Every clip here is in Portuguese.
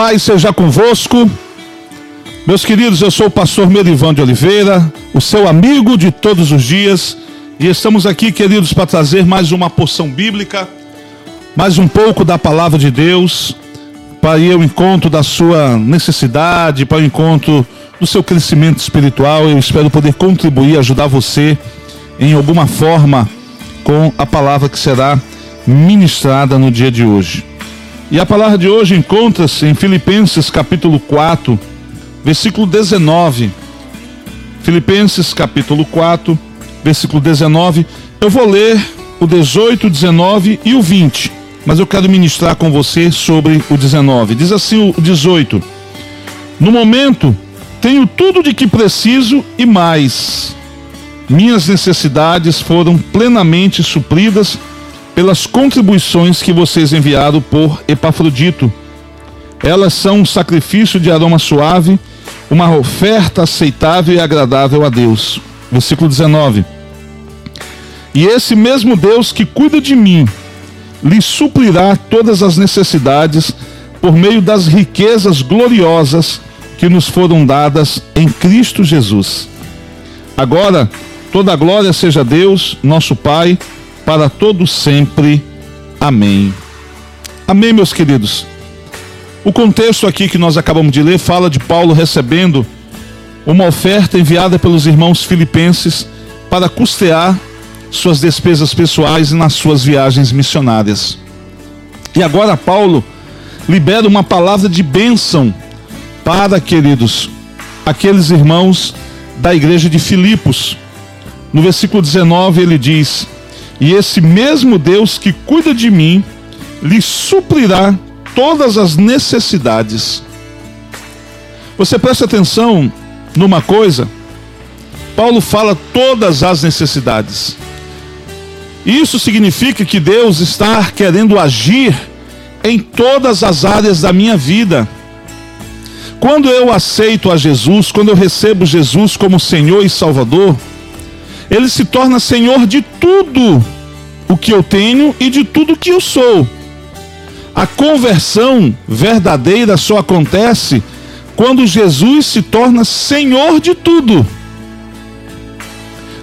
paz seja convosco. Meus queridos, eu sou o pastor Merivan de Oliveira, o seu amigo de todos os dias, e estamos aqui, queridos, para trazer mais uma porção bíblica, mais um pouco da palavra de Deus, para ir ao encontro da sua necessidade, para o encontro do seu crescimento espiritual. Eu espero poder contribuir, ajudar você em alguma forma com a palavra que será ministrada no dia de hoje. E a palavra de hoje encontra-se em Filipenses capítulo 4, versículo 19. Filipenses capítulo 4, versículo 19. Eu vou ler o 18, 19 e o 20, mas eu quero ministrar com você sobre o 19. Diz assim o 18: No momento, tenho tudo de que preciso e mais. Minhas necessidades foram plenamente supridas pelas contribuições que vocês enviaram por Epafrodito. Elas são um sacrifício de aroma suave, uma oferta aceitável e agradável a Deus. Versículo 19. E esse mesmo Deus que cuida de mim, lhe suprirá todas as necessidades por meio das riquezas gloriosas que nos foram dadas em Cristo Jesus. Agora, toda glória seja a Deus, nosso Pai, para todo sempre. Amém. Amém, meus queridos. O contexto aqui que nós acabamos de ler fala de Paulo recebendo uma oferta enviada pelos irmãos filipenses para custear suas despesas pessoais nas suas viagens missionárias. E agora Paulo libera uma palavra de bênção para, queridos, aqueles irmãos da igreja de Filipos. No versículo 19 ele diz: e esse mesmo Deus que cuida de mim lhe suprirá todas as necessidades. Você presta atenção numa coisa? Paulo fala todas as necessidades. Isso significa que Deus está querendo agir em todas as áreas da minha vida. Quando eu aceito a Jesus, quando eu recebo Jesus como Senhor e Salvador, ele se torna senhor de tudo o que eu tenho e de tudo o que eu sou. A conversão verdadeira só acontece quando Jesus se torna senhor de tudo.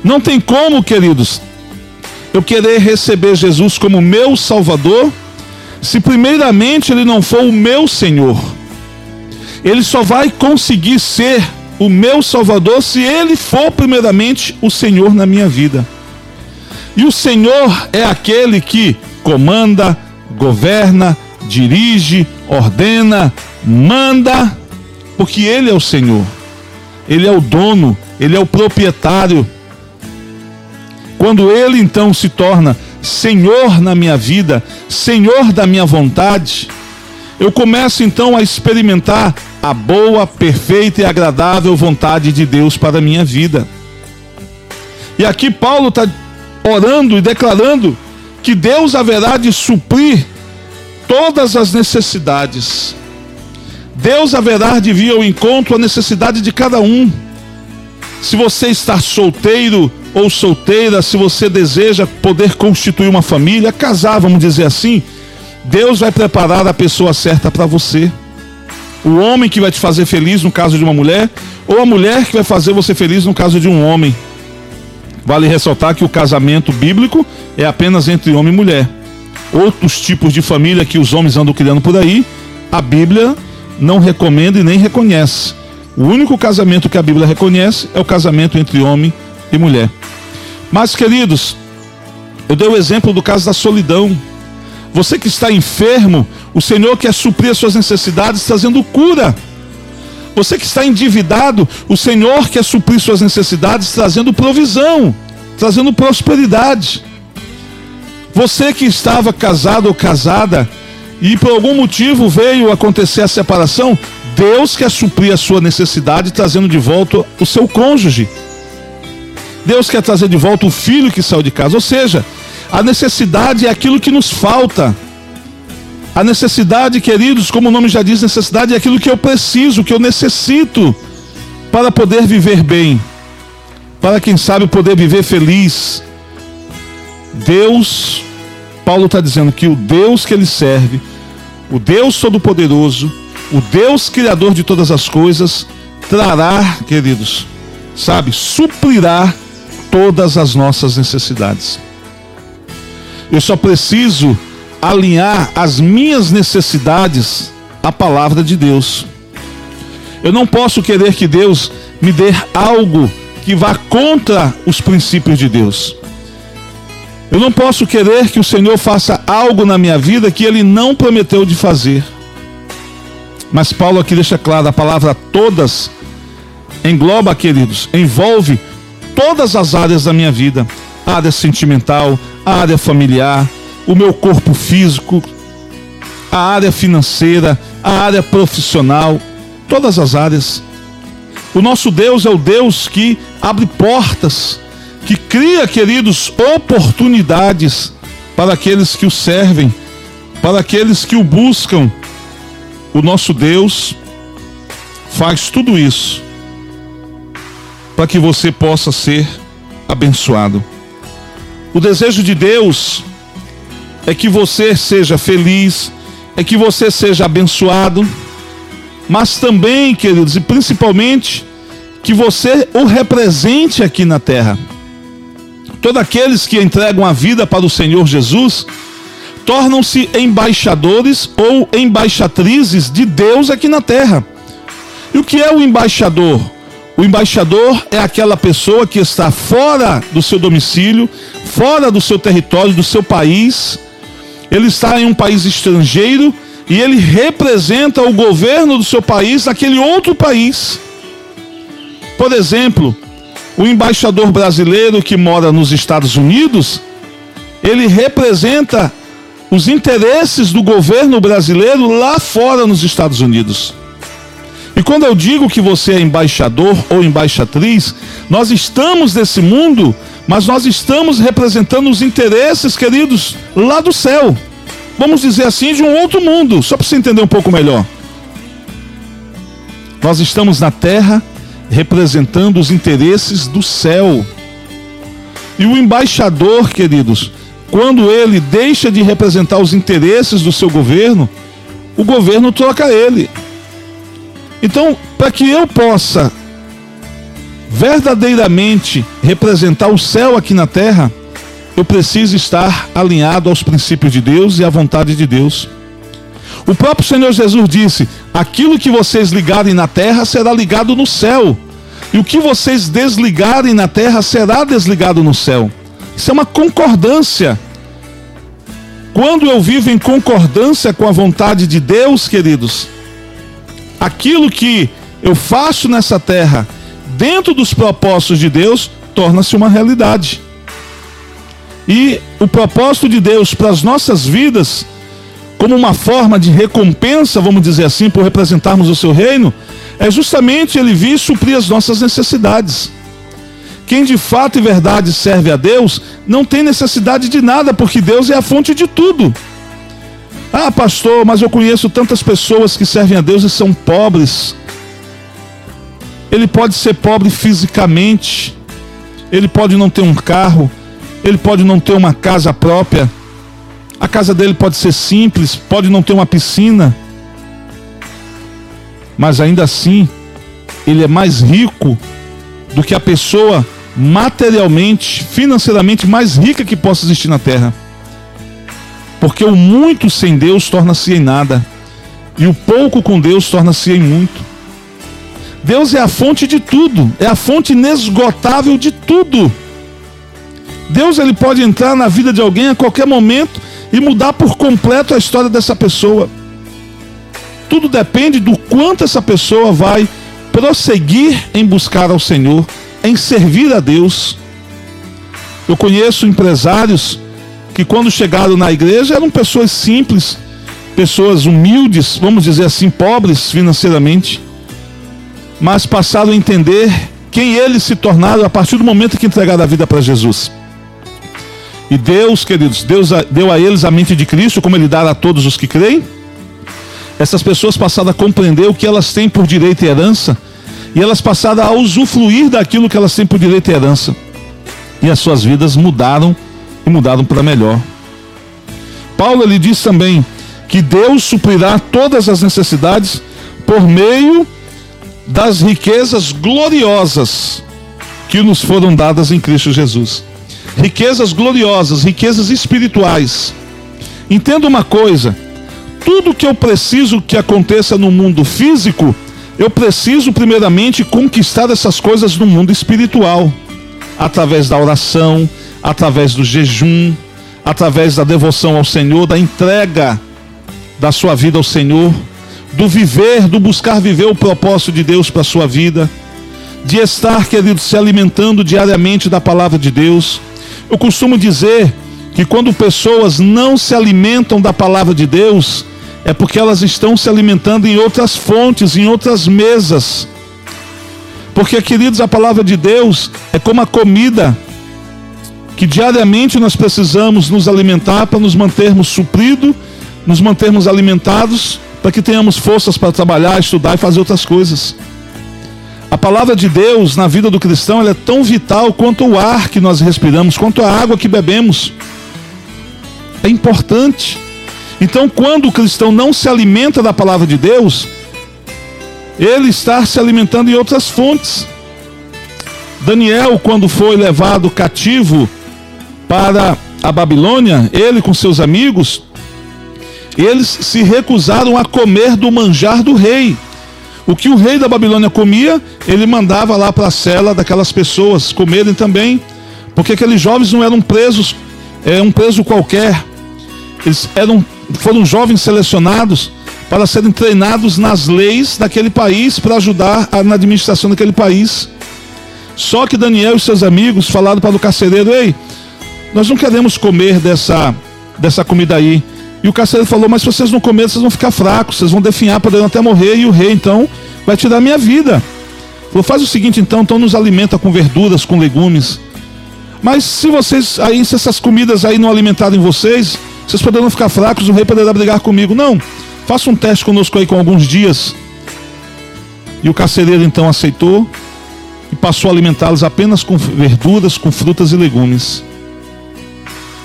Não tem como, queridos, eu querer receber Jesus como meu Salvador, se primeiramente ele não for o meu Senhor. Ele só vai conseguir ser o meu Salvador se Ele for primeiramente o Senhor na minha vida. E o Senhor é aquele que comanda, governa, dirige, ordena, manda, porque Ele é o Senhor, Ele é o dono, Ele é o proprietário. Quando Ele então se torna Senhor na minha vida, Senhor da minha vontade, eu começo então a experimentar a boa, perfeita e agradável vontade de Deus para a minha vida. E aqui Paulo está orando e declarando que Deus haverá de suprir todas as necessidades. Deus haverá de vir ao encontro a necessidade de cada um. Se você está solteiro ou solteira, se você deseja poder constituir uma família, casar, vamos dizer assim, Deus vai preparar a pessoa certa para você o homem que vai te fazer feliz no caso de uma mulher, ou a mulher que vai fazer você feliz no caso de um homem. Vale ressaltar que o casamento bíblico é apenas entre homem e mulher. Outros tipos de família que os homens andam criando por aí, a Bíblia não recomenda e nem reconhece. O único casamento que a Bíblia reconhece é o casamento entre homem e mulher. Mas, queridos, eu dei o exemplo do caso da solidão. Você que está enfermo, o Senhor quer suprir as suas necessidades trazendo cura. Você que está endividado, o Senhor quer suprir suas necessidades trazendo provisão, trazendo prosperidade. Você que estava casado ou casada e por algum motivo veio acontecer a separação, Deus quer suprir a sua necessidade trazendo de volta o seu cônjuge. Deus quer trazer de volta o filho que saiu de casa. Ou seja, a necessidade é aquilo que nos falta. A necessidade, queridos, como o nome já diz, necessidade é aquilo que eu preciso, que eu necessito para poder viver bem, para quem sabe poder viver feliz. Deus, Paulo está dizendo que o Deus que ele serve, o Deus Todo-Poderoso, o Deus Criador de todas as coisas, trará, queridos, sabe, suprirá todas as nossas necessidades. Eu só preciso alinhar as minhas necessidades à palavra de Deus. Eu não posso querer que Deus me dê algo que vá contra os princípios de Deus. Eu não posso querer que o Senhor faça algo na minha vida que ele não prometeu de fazer. Mas Paulo aqui deixa claro, a palavra todas engloba, queridos, envolve todas as áreas da minha vida: área sentimental, a área familiar, o meu corpo físico, a área financeira, a área profissional, todas as áreas. O nosso Deus é o Deus que abre portas, que cria, queridos, oportunidades para aqueles que o servem, para aqueles que o buscam. O nosso Deus faz tudo isso para que você possa ser abençoado. O desejo de Deus é que você seja feliz, é que você seja abençoado, mas também, queridos, e principalmente, que você o represente aqui na terra. Todos aqueles que entregam a vida para o Senhor Jesus tornam-se embaixadores ou embaixatrizes de Deus aqui na terra. E o que é o embaixador? O embaixador é aquela pessoa que está fora do seu domicílio, fora do seu território, do seu país. Ele está em um país estrangeiro e ele representa o governo do seu país naquele outro país. Por exemplo, o embaixador brasileiro que mora nos Estados Unidos, ele representa os interesses do governo brasileiro lá fora nos Estados Unidos. E quando eu digo que você é embaixador ou embaixatriz, nós estamos nesse mundo, mas nós estamos representando os interesses, queridos, lá do céu. Vamos dizer assim, de um outro mundo, só para você entender um pouco melhor. Nós estamos na terra representando os interesses do céu. E o embaixador, queridos, quando ele deixa de representar os interesses do seu governo, o governo troca ele. Então, para que eu possa verdadeiramente representar o céu aqui na terra, eu preciso estar alinhado aos princípios de Deus e à vontade de Deus. O próprio Senhor Jesus disse: aquilo que vocês ligarem na terra será ligado no céu, e o que vocês desligarem na terra será desligado no céu. Isso é uma concordância. Quando eu vivo em concordância com a vontade de Deus, queridos, aquilo que eu faço nessa terra, dentro dos propósitos de Deus, torna-se uma realidade. E o propósito de Deus para as nossas vidas, como uma forma de recompensa, vamos dizer assim, por representarmos o seu reino, é justamente ele vir suprir as nossas necessidades. Quem de fato e verdade serve a Deus não tem necessidade de nada, porque Deus é a fonte de tudo. Ah, pastor, mas eu conheço tantas pessoas que servem a Deus e são pobres. Ele pode ser pobre fisicamente, ele pode não ter um carro, ele pode não ter uma casa própria, a casa dele pode ser simples, pode não ter uma piscina, mas ainda assim, ele é mais rico do que a pessoa materialmente, financeiramente mais rica que possa existir na terra. Porque o muito sem Deus torna-se em nada, e o pouco com Deus torna-se em muito. Deus é a fonte de tudo, é a fonte inesgotável de tudo. Deus ele pode entrar na vida de alguém a qualquer momento e mudar por completo a história dessa pessoa. Tudo depende do quanto essa pessoa vai prosseguir em buscar ao Senhor, em servir a Deus. Eu conheço empresários que quando chegaram na igreja eram pessoas simples, pessoas humildes, vamos dizer assim, pobres financeiramente, mas passaram a entender quem eles se tornaram a partir do momento que entregaram a vida para Jesus. E Deus, queridos, Deus deu a eles a mente de Cristo, como Ele dá a todos os que creem. Essas pessoas passaram a compreender o que elas têm por direito e herança, e elas passaram a usufruir daquilo que elas têm por direito e herança. E as suas vidas mudaram e mudaram para melhor. Paulo ele diz também que Deus suprirá todas as necessidades por meio das riquezas gloriosas que nos foram dadas em Cristo Jesus. Riquezas gloriosas, riquezas espirituais. Entenda uma coisa: tudo que eu preciso que aconteça no mundo físico, eu preciso primeiramente conquistar essas coisas no mundo espiritual, através da oração, através do jejum, através da devoção ao Senhor, da entrega da sua vida ao Senhor, do viver, do buscar viver o propósito de Deus para a sua vida, de estar, querido, se alimentando diariamente da palavra de Deus. Eu costumo dizer que quando pessoas não se alimentam da palavra de Deus, é porque elas estão se alimentando em outras fontes, em outras mesas. Porque, queridos, a palavra de Deus é como a comida que diariamente nós precisamos nos alimentar para nos mantermos supridos, nos mantermos alimentados, para que tenhamos forças para trabalhar, estudar e fazer outras coisas. A palavra de Deus na vida do cristão é tão vital quanto o ar que nós respiramos, quanto a água que bebemos. É importante. Então, quando o cristão não se alimenta da palavra de Deus, ele está se alimentando em outras fontes. Daniel, quando foi levado cativo para a Babilônia, ele com seus amigos, eles se recusaram a comer do manjar do rei. O que o rei da Babilônia comia, ele mandava lá para a cela daquelas pessoas comerem também, porque aqueles jovens não eram presos, é um preso qualquer. Eles eram, foram jovens selecionados para serem treinados nas leis daquele país para ajudar na administração daquele país. Só que Daniel e seus amigos falaram para o carcereiro: Ei, nós não queremos comer dessa, dessa comida aí. E o carcereiro falou: Mas se vocês não comerem, vocês vão ficar fracos, vocês vão definhar, poderão até morrer. E o rei, então, vai tirar minha vida. Falou: Faz o seguinte, então, então nos alimenta com verduras, com legumes. Mas se vocês, aí, se essas comidas aí não alimentarem vocês, vocês poderão ficar fracos, o rei poderá brigar comigo. Não, faça um teste conosco aí com alguns dias. E o carcereiro então aceitou e passou a alimentá-los apenas com verduras, com frutas e legumes.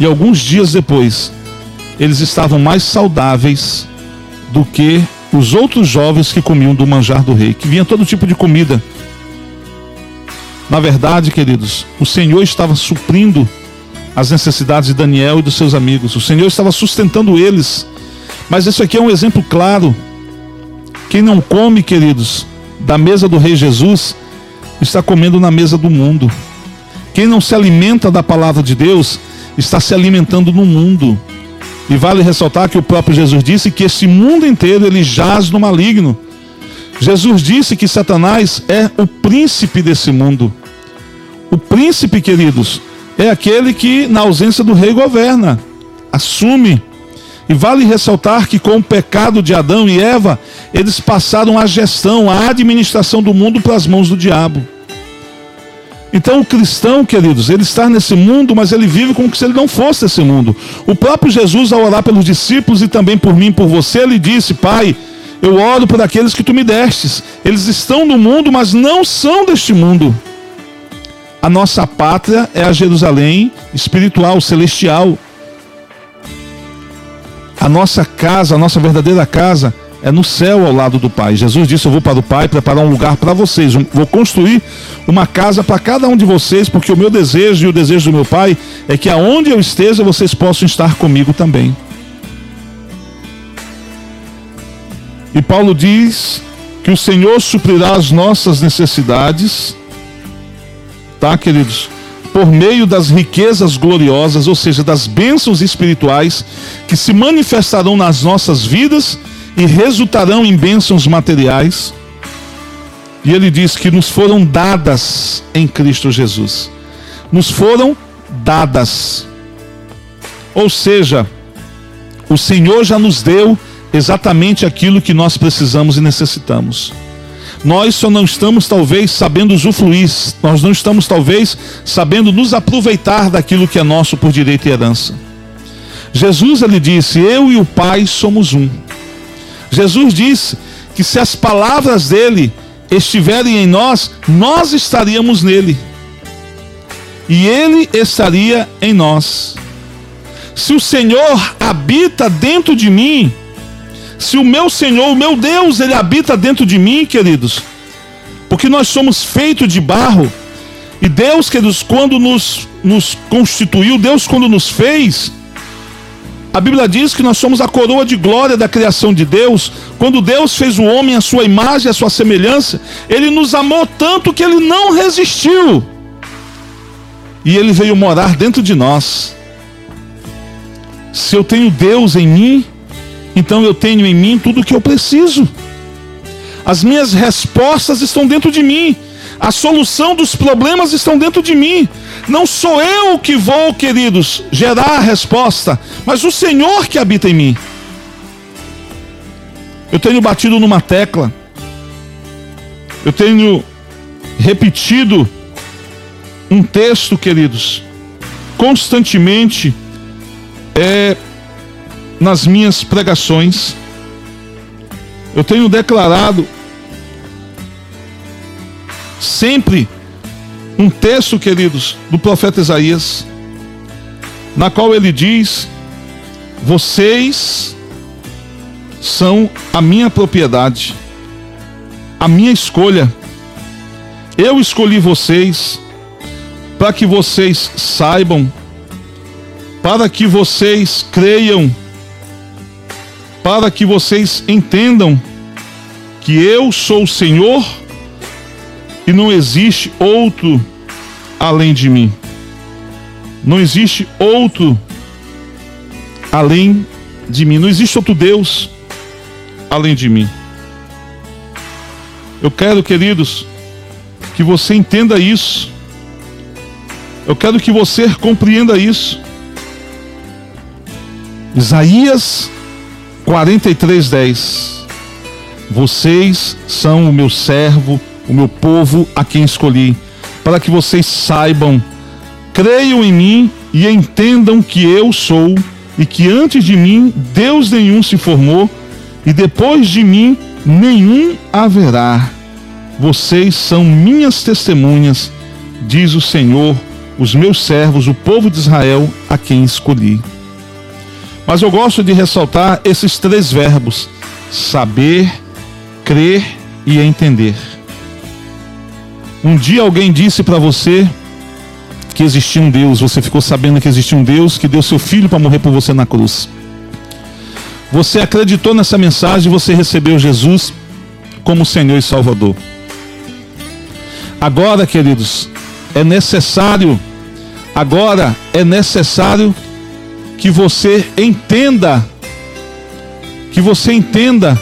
E alguns dias depois, eles estavam mais saudáveis do que os outros jovens que comiam do manjar do rei, que vinha todo tipo de comida. Na verdade, queridos, o Senhor estava suprindo as necessidades de Daniel e dos seus amigos. O Senhor estava sustentando eles. Mas isso aqui é um exemplo claro. Quem não come, queridos, da mesa do rei Jesus, está comendo na mesa do mundo. Quem não se alimenta da palavra de Deus, está se alimentando no mundo. E vale ressaltar que o próprio Jesus disse que esse mundo inteiro ele jaz no maligno. Jesus disse que Satanás é o príncipe desse mundo. O príncipe, queridos, é aquele que, na ausência do rei, governa, assume. E vale ressaltar que com o pecado de Adão e Eva, eles passaram a gestão, a administração do mundo para as mãos do diabo. Então o cristão, queridos, ele está nesse mundo, mas ele vive como se ele não fosse esse mundo. O próprio Jesus, ao orar pelos discípulos e também por mim, por você, ele disse: Pai, eu oro por aqueles que tu me destes. Eles estão no mundo, mas não são deste mundo. A nossa pátria é a Jerusalém espiritual, celestial. A nossa casa, a nossa verdadeira casa é no céu ao lado do Pai. Jesus disse: Eu vou para o Pai preparar um lugar para vocês. Vou construir uma casa para cada um de vocês, porque o meu desejo e o desejo do meu Pai é que aonde eu esteja vocês possam estar comigo também. E Paulo diz que o Senhor suprirá as nossas necessidades, tá, queridos? Por meio das riquezas gloriosas, ou seja, das bênçãos espirituais que se manifestarão nas nossas vidas e resultarão em bênçãos materiais. E ele diz que nos foram dadas em Cristo Jesus. Nos foram dadas. Ou seja, o Senhor já nos deu exatamente aquilo que nós precisamos e necessitamos. Nós só não estamos, talvez, sabendo usufruir, nós não estamos, talvez, sabendo nos aproveitar daquilo que é nosso por direito e herança. Jesus, ele disse: Eu e o Pai somos um. Jesus disse que se as palavras dele estiverem em nós, nós estaríamos nele. E ele estaria em nós. Se o Senhor habita dentro de mim, Se o meu Senhor, o meu Deus, ele habita dentro de mim, queridos, porque nós somos feitos de barro, e Deus, queridos, quando nos, nos constituiu, Deus, quando nos fez, a Bíblia diz que nós somos a coroa de glória da criação de Deus. Quando Deus fez o homem à sua imagem, à sua semelhança, ele nos amou tanto que ele não resistiu. E ele veio morar dentro de nós. Se eu tenho Deus em mim, então eu tenho em mim tudo o que eu preciso. As minhas respostas estão dentro de mim. A solução dos problemas estão dentro de mim. Não sou eu que vou, queridos, gerar a resposta, mas o Senhor que habita em mim. Eu tenho batido numa tecla. Eu tenho repetido um texto, queridos, constantemente é nas minhas pregações. Eu tenho declarado sempre um texto, queridos, do profeta Isaías, na qual ele diz: Vocês são a minha propriedade, a minha escolha. Eu escolhi vocês para que vocês saibam, para que vocês creiam, para que vocês entendam que eu sou o Senhor e não existe outro além de mim. Não existe outro além de mim. Não existe outro Deus além de mim. Eu quero, queridos, que você entenda isso. Eu quero que você compreenda isso. Isaías 43, 10. Vocês são o meu servo o meu povo a quem escolhi, para que vocês saibam, creiam em mim e entendam que eu sou e que antes de mim Deus nenhum se formou e depois de mim nenhum haverá. Vocês são minhas testemunhas, diz o Senhor, os meus servos, o povo de Israel a quem escolhi. Mas eu gosto de ressaltar esses três verbos: saber, crer e entender. Um dia alguém disse para você que existia um Deus, você ficou sabendo que existia um Deus que deu seu filho para morrer por você na cruz. Você acreditou nessa mensagem você recebeu Jesus como Senhor e Salvador. Agora, queridos, é necessário, agora é necessário que você entenda, que você entenda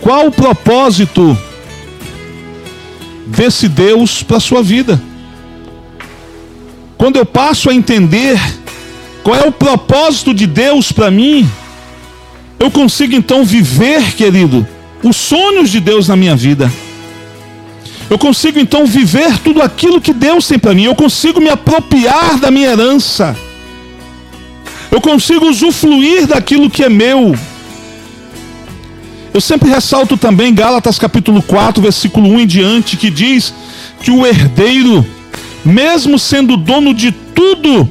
qual o propósito desse Deus para a sua vida. Quando eu passo a entender qual é o propósito de Deus para mim, eu consigo então viver, querido, os sonhos de Deus na minha vida. Eu consigo então viver tudo aquilo que Deus tem para mim. Eu consigo me apropriar da minha herança. Eu consigo usufruir daquilo que é meu. Eu sempre ressalto também Gálatas capítulo 4, versículo 1 em diante, que diz que o herdeiro, mesmo sendo dono de tudo,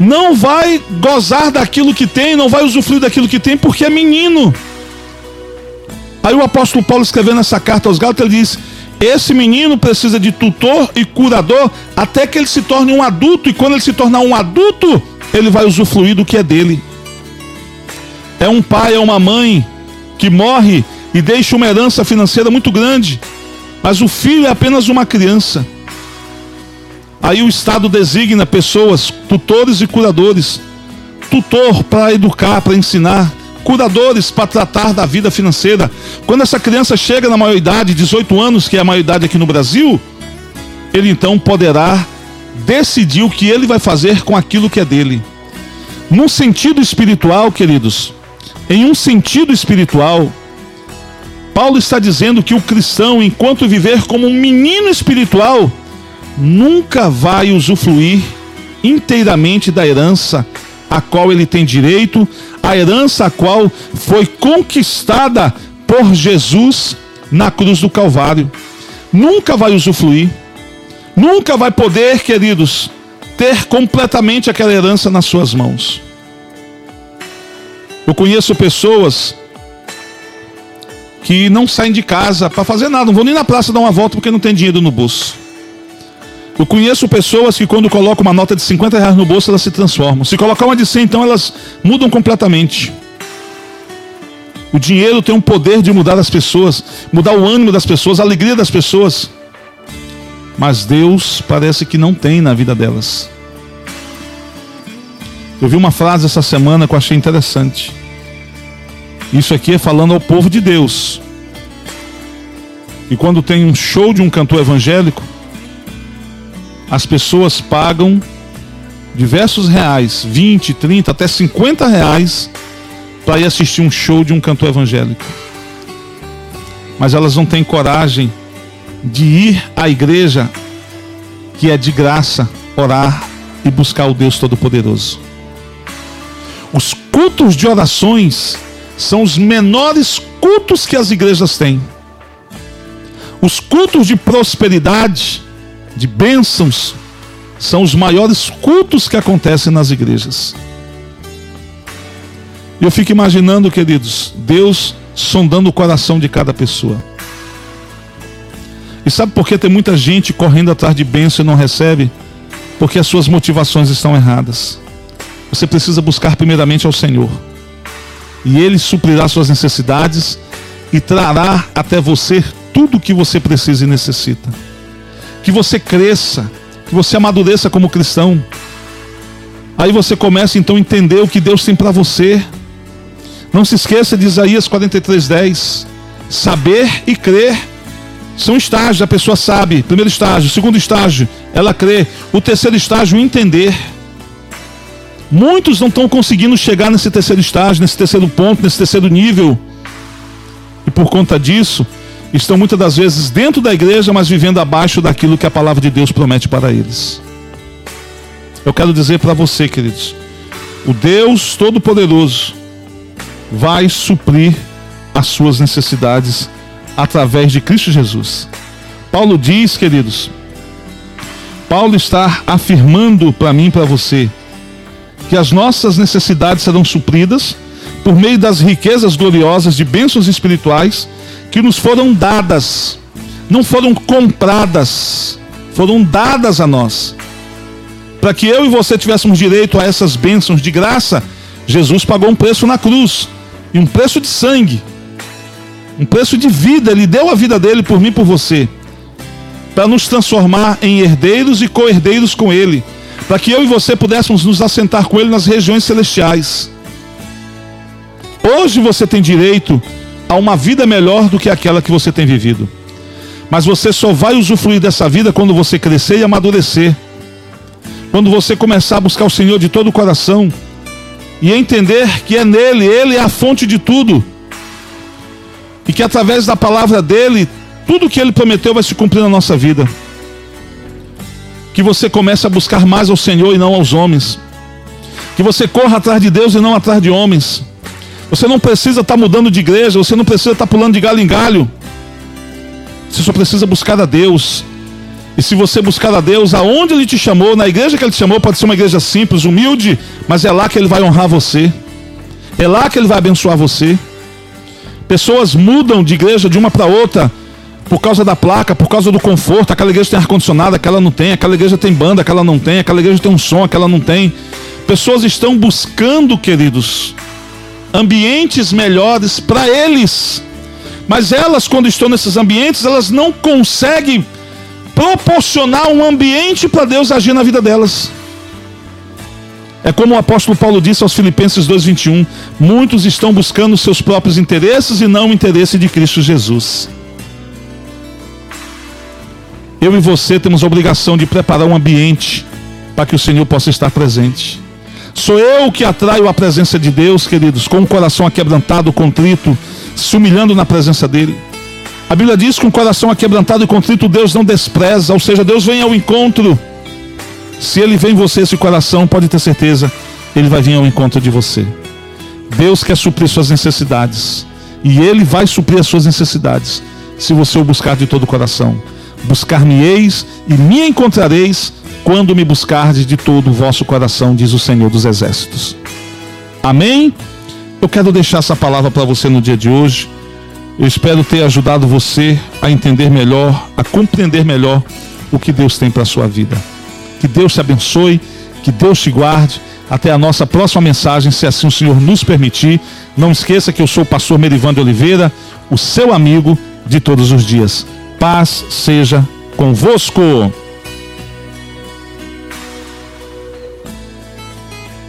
não vai gozar daquilo que tem, não vai usufruir daquilo que tem, porque é menino. Aí o apóstolo Paulo escrevendo essa carta aos Gálatas, ele diz: Esse menino precisa de tutor e curador até que ele se torne um adulto, e quando ele se tornar um adulto, ele vai usufruir do que é dele. É um pai, é uma mãe que morre e deixa uma herança financeira muito grande, mas o filho é apenas uma criança. Aí o Estado designa pessoas, tutores e curadores. Tutor para educar, para ensinar, curadores para tratar da vida financeira. Quando essa criança chega na maioridade, 18 anos, que é a maioridade aqui no Brasil, ele então poderá decidir o que ele vai fazer com aquilo que é dele. Num sentido espiritual, queridos, em um sentido espiritual, Paulo está dizendo que o cristão, enquanto viver como um menino espiritual, nunca vai usufruir inteiramente da herança a qual ele tem direito, a herança a qual foi conquistada por Jesus na cruz do Calvário. Nunca vai usufruir, nunca vai poder, queridos, ter completamente aquela herança nas suas mãos. Eu conheço pessoas que não saem de casa para fazer nada, não vão nem na praça dar uma volta porque não tem dinheiro no bolso. Eu conheço pessoas que quando colocam uma nota de 50 reais no bolso, elas se transformam. Se colocar uma de 100, então elas mudam completamente. O dinheiro tem um poder de mudar as pessoas, mudar o ânimo das pessoas, a alegria das pessoas. Mas Deus parece que não tem na vida delas. Eu vi uma frase essa semana que eu achei interessante. Isso aqui é falando ao povo de Deus. E quando tem um show de um cantor evangélico, as pessoas pagam diversos reais, 20, 30, até 50 reais, para ir assistir um show de um cantor evangélico. Mas elas não têm coragem de ir à igreja, que é de graça, orar e buscar o Deus Todo-Poderoso. Os cultos de orações são os menores cultos que as igrejas têm. Os cultos de prosperidade, de bênçãos, são os maiores cultos que acontecem nas igrejas. Eu fico imaginando, queridos, Deus sondando o coração de cada pessoa. E sabe por que tem muita gente correndo atrás de bênção e não recebe? Porque as suas motivações estão erradas. Você precisa buscar primeiramente ao Senhor. E Ele suprirá suas necessidades e trará até você tudo o que você precisa e necessita. Que você cresça, que você amadureça como cristão. Aí você começa então a entender o que Deus tem para você. Não se esqueça de Isaías 43:10. Saber e crer são estágios, a pessoa sabe. Primeiro estágio, segundo estágio, ela crê. O terceiro estágio, entender. Muitos não estão conseguindo chegar nesse terceiro estágio, nesse terceiro ponto, nesse terceiro nível. E por conta disso, estão muitas das vezes dentro da igreja, mas vivendo abaixo daquilo que a palavra de Deus promete para eles. Eu quero dizer para você, queridos, o Deus Todo-Poderoso vai suprir as suas necessidades através de Cristo Jesus. Paulo diz, queridos, Paulo está afirmando para mim e para você que as nossas necessidades serão supridas por meio das riquezas gloriosas de bênçãos espirituais que nos foram dadas, não foram compradas, foram dadas a nós. Para que eu e você tivéssemos direito a essas bênçãos de graça, Jesus pagou um preço na cruz, e um preço de sangue, um preço de vida, ele deu a vida dele por mim e por você, para nos transformar em herdeiros e co-herdeiros com ele para que eu e você pudéssemos nos assentar com Ele nas regiões celestiais. Hoje você tem direito a uma vida melhor do que aquela que você tem vivido. Mas você só vai usufruir dessa vida quando você crescer e amadurecer. Quando você começar a buscar o Senhor de todo o coração e entender que é nele, ele é a fonte de tudo. E que através da palavra dele, tudo que ele prometeu vai se cumprir na nossa vida que você comece a buscar mais ao Senhor e não aos homens. Que você corra atrás de Deus e não atrás de homens. Você não precisa estar tá mudando de igreja, você não precisa estar tá pulando de galho em galho. Você só precisa buscar a Deus. E se você buscar a Deus, aonde Ele te chamou, na igreja que Ele te chamou, pode ser uma igreja simples, humilde, mas é lá que Ele vai honrar você. É lá que Ele vai abençoar você. Pessoas mudam de igreja de uma para outra por causa da placa, por causa do conforto. Aquela igreja tem ar-condicionado, aquela não tem. Aquela igreja tem banda, aquela não tem. Aquela igreja tem um som, aquela não tem. Pessoas estão buscando, queridos, ambientes melhores para eles. Mas elas, quando estão nesses ambientes, elas não conseguem proporcionar um ambiente para Deus agir na vida delas. É como o apóstolo Paulo disse aos Filipenses 2:21, muitos estão buscando seus próprios interesses e não o interesse de Cristo Jesus. Eu e você temos a obrigação de preparar um ambiente para que o Senhor possa estar presente. Sou eu que atraio a presença de Deus, queridos, com o coração aquebrantado, contrito, se humilhando na presença dEle. A Bíblia diz que um coração aquebrantado e contrito Deus não despreza, ou seja, Deus vem ao encontro. Se Ele vem em você, esse coração, pode ter certeza, Ele vai vir ao encontro de você. Deus quer suprir suas necessidades, e Ele vai suprir as suas necessidades, se você o buscar de todo o coração. Buscar-me-eis e me encontrareis quando me buscardes de todo o vosso coração, diz o Senhor dos Exércitos. Amém? Eu quero deixar essa palavra para você no dia de hoje. Eu espero ter ajudado você a entender melhor, a compreender melhor o que Deus tem para a sua vida. Que Deus te abençoe, que Deus te guarde. Até a nossa próxima mensagem, se assim o Senhor nos permitir. Não esqueça que eu sou o pastor Merivan de Oliveira, o seu amigo de todos os dias. Paz seja convosco.